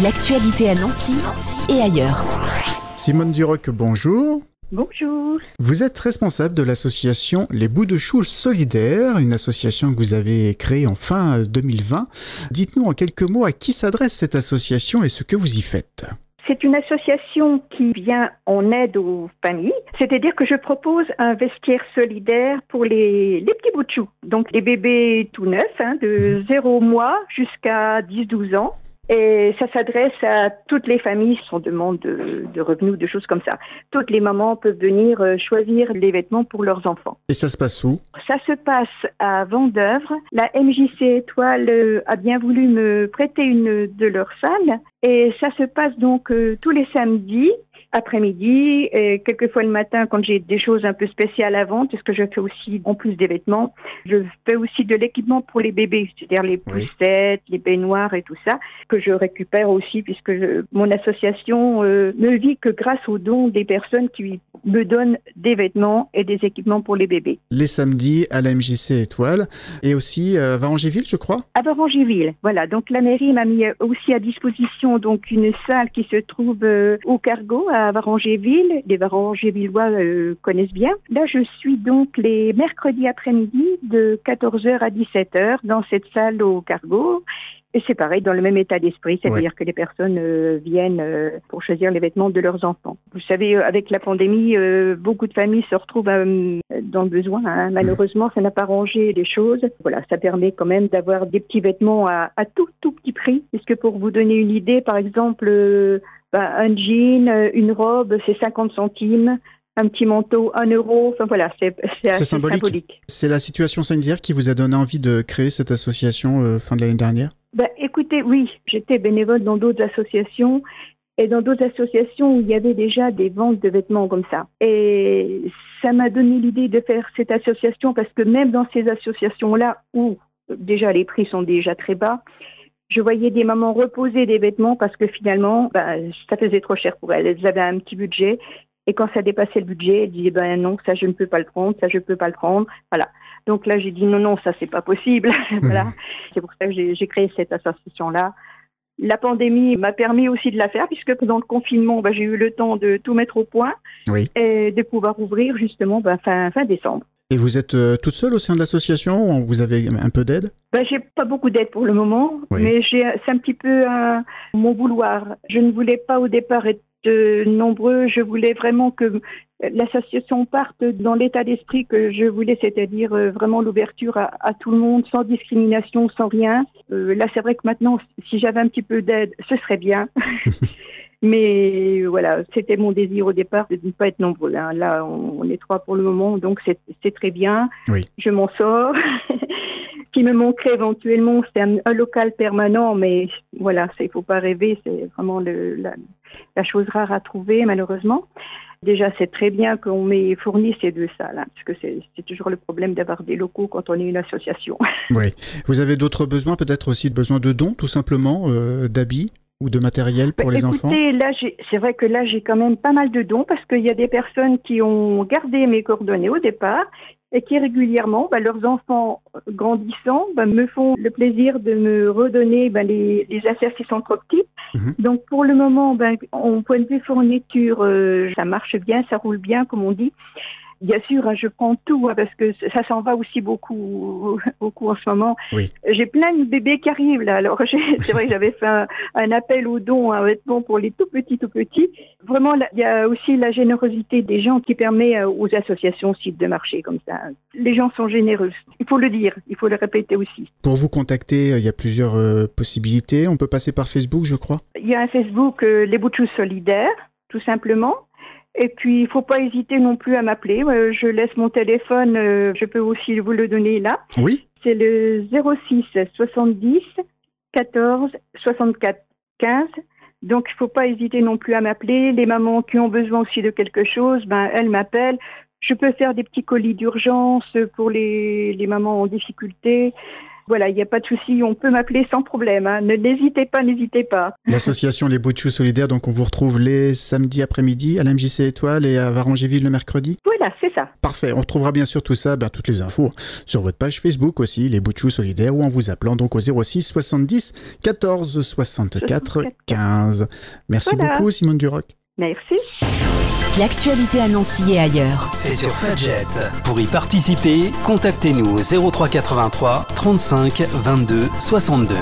L'actualité à Nancy, et ailleurs. Simone Duroc, bonjour. Bonjour. Vous êtes responsable de l'association Les Bouts de Choux Solidaires, une association que vous avez créée en fin 2020. Dites-nous en quelques mots à qui s'adresse cette association et ce que vous y faites. C'est une association qui vient en aide aux familles, c'est-à-dire que je propose un vestiaire solidaire pour les, les petits bouts de choux, donc les bébés tout neufs, hein, de 0 mois jusqu'à 10-12 ans. Et ça s'adresse à toutes les familles sans demande de, de, revenus, de choses comme ça. Toutes les mamans peuvent venir euh, choisir les vêtements pour leurs enfants. Et ça se passe où? Ça se passe à Vendœuvre. La MJC Étoile euh, a bien voulu me prêter une de leurs salles. Et ça se passe donc euh, tous les samedis après-midi et quelquefois le matin quand j'ai des choses un peu spéciales à vendre, parce que je fais aussi en plus des vêtements, je fais aussi de l'équipement pour les bébés, c'est-à-dire les poussettes, les baignoires et tout ça, que je récupère aussi puisque mon association euh, ne vit que grâce aux dons des personnes qui me donnent des vêtements et des équipements pour les bébés. Les samedis à la MJC Étoile et aussi à Varangéville, je crois? À Varangéville, voilà. Donc la mairie m'a mis aussi à disposition donc une salle qui se trouve euh, au cargo à Varangéville. Les Varangévillois euh, connaissent bien. Là, je suis donc les mercredis après-midi de 14h à 17h dans cette salle au cargo. Et c'est pareil, dans le même état d'esprit, c'est-à-dire que les personnes euh, viennent euh, pour choisir les vêtements de leurs enfants. Vous savez, euh, avec la pandémie, beaucoup de familles se retrouvent dans le besoin. Hein. Malheureusement, ça n'a pas rangé les choses. Voilà, ça permet quand même d'avoir des petits vêtements à, à, tout, tout petit prix. Puisque pour vous donner une idée, par exemple, bah, un jean, une robe, c'est 50 centimes un petit manteau, un euro. Enfin voilà, c'est assez symbolique. C'est la situation sanitaire qui vous a donné envie de créer cette association fin de l'année dernière? Ben, Écoutez, oui, j'étais bénévole dans d'autres associations et dans d'autres associations où il y avait déjà des ventes de vêtements comme ça. Et ça m'a donné l'idée de faire cette association parce que même dans ces associations-là où déjà les prix sont déjà très bas, je voyais des mamans reposer des vêtements parce que finalement, ben, ça faisait trop cher pour elles. Elles avaient un petit budget et quand ça dépassait le budget, elles disaient ben non, ça je ne peux pas le prendre, ça je ne peux pas le prendre. Voilà. Donc là, j'ai dit non, non, ça c'est pas possible. voilà. Mhm. C'est pour ça que j'ai créé cette association-là. La pandémie m'a permis aussi de la faire puisque pendant le confinement, bah, j'ai eu le temps de tout mettre au point et de pouvoir ouvrir justement bah, fin, fin décembre. Et vous êtes euh, toute seule au sein de l'association ou vous avez un peu d'aide? Ben, J'ai pas beaucoup d'aide pour le moment, mais c'est un petit peu mon vouloir. Je ne voulais pas au départ être nombreux. Je voulais vraiment que l'association parte dans l'état d'esprit que je voulais, c'est-à-dire euh, vraiment l'ouverture à, tout le monde, sans discrimination, sans rien. Euh, là, c'est vrai que maintenant, si j'avais un petit peu d'aide, ce serait bien. Mais voilà, c'était mon désir au départ de ne pas être nombreux. Hein. Là, on, est trois pour le moment, donc c'est très bien. Je m'en sors. Ce qui me manquerait éventuellement, c'est un, local permanent, mais voilà, il faut pas rêver, c'est vraiment le, la, la chose rare à trouver, malheureusement. Déjà, c'est très bien qu'on m'ait fourni ces deux salles, hein, parce que c'est toujours le problème d'avoir des locaux quand on est une association. Oui. Vous avez d'autres besoins, peut-être aussi besoin de dons, tout simplement, euh, d'habits ou de matériel pour les enfants? là, c'est vrai que là, j'ai quand même pas mal de dons parce qu'il y a des personnes qui ont gardé mes coordonnées au départ et qui régulièrement, bah, leurs enfants grandissant, bah, me font le plaisir de me redonner bah, les, les affaires qui sont trop petites. Mhm. Donc pour le moment, en point de vue fourniture, euh, ça marche bien, ça roule bien, comme on dit. Bien sûr, hein, je prends tout hein, parce que ça s'en va aussi beaucoup, beaucoup en ce moment. J'ai plein de bébés qui arrivent là. Alors c'est vrai que j'avais fait un, appel aux dons, un vêtement pour les tout petits, tout petits. Vraiment, il y a aussi la générosité des gens qui permet euh, aux associations aussi de marcher comme ça. Les gens sont généreux. Il faut le dire, il faut le répéter aussi. Pour vous contacter, il y a plusieurs euh, possibilités. On peut passer par Facebook, je crois. Il y a un Facebook, euh, les Bouchous solidaires, tout simplement. Et puis, il faut pas hésiter non plus à m'appeler. Euh, je laisse mon téléphone, euh, je peux aussi vous le donner là. Oui. C'est le 06 70 14 64 15. Donc, il faut pas hésiter non plus à m'appeler. Les mamans qui ont besoin aussi de quelque chose, ben, elles m'appellent. Je peux faire des petits colis d'urgence pour les, les mamans en difficulté. Voilà, il n'y a pas de souci, on peut m'appeler sans problème. Hein. Ne n'hésitez pas, n'hésitez pas. L'association Les Choux Solidaires, donc on vous retrouve les samedis après-midi à l'MJC Étoile et à Varangéville le mercredi Voilà, c'est ça. Parfait, on retrouvera bien sûr tout ça, ben, toutes les infos sur votre page Facebook aussi, Les Choux Solidaires, ou en vous appelant donc au 06 70 14 64 15. Merci beaucoup Simone Duroc. Merci. L'actualité à Nancy et ailleurs. C'est sur Fadjet. Pour y participer, contactez-nous au 0383 35 22 62.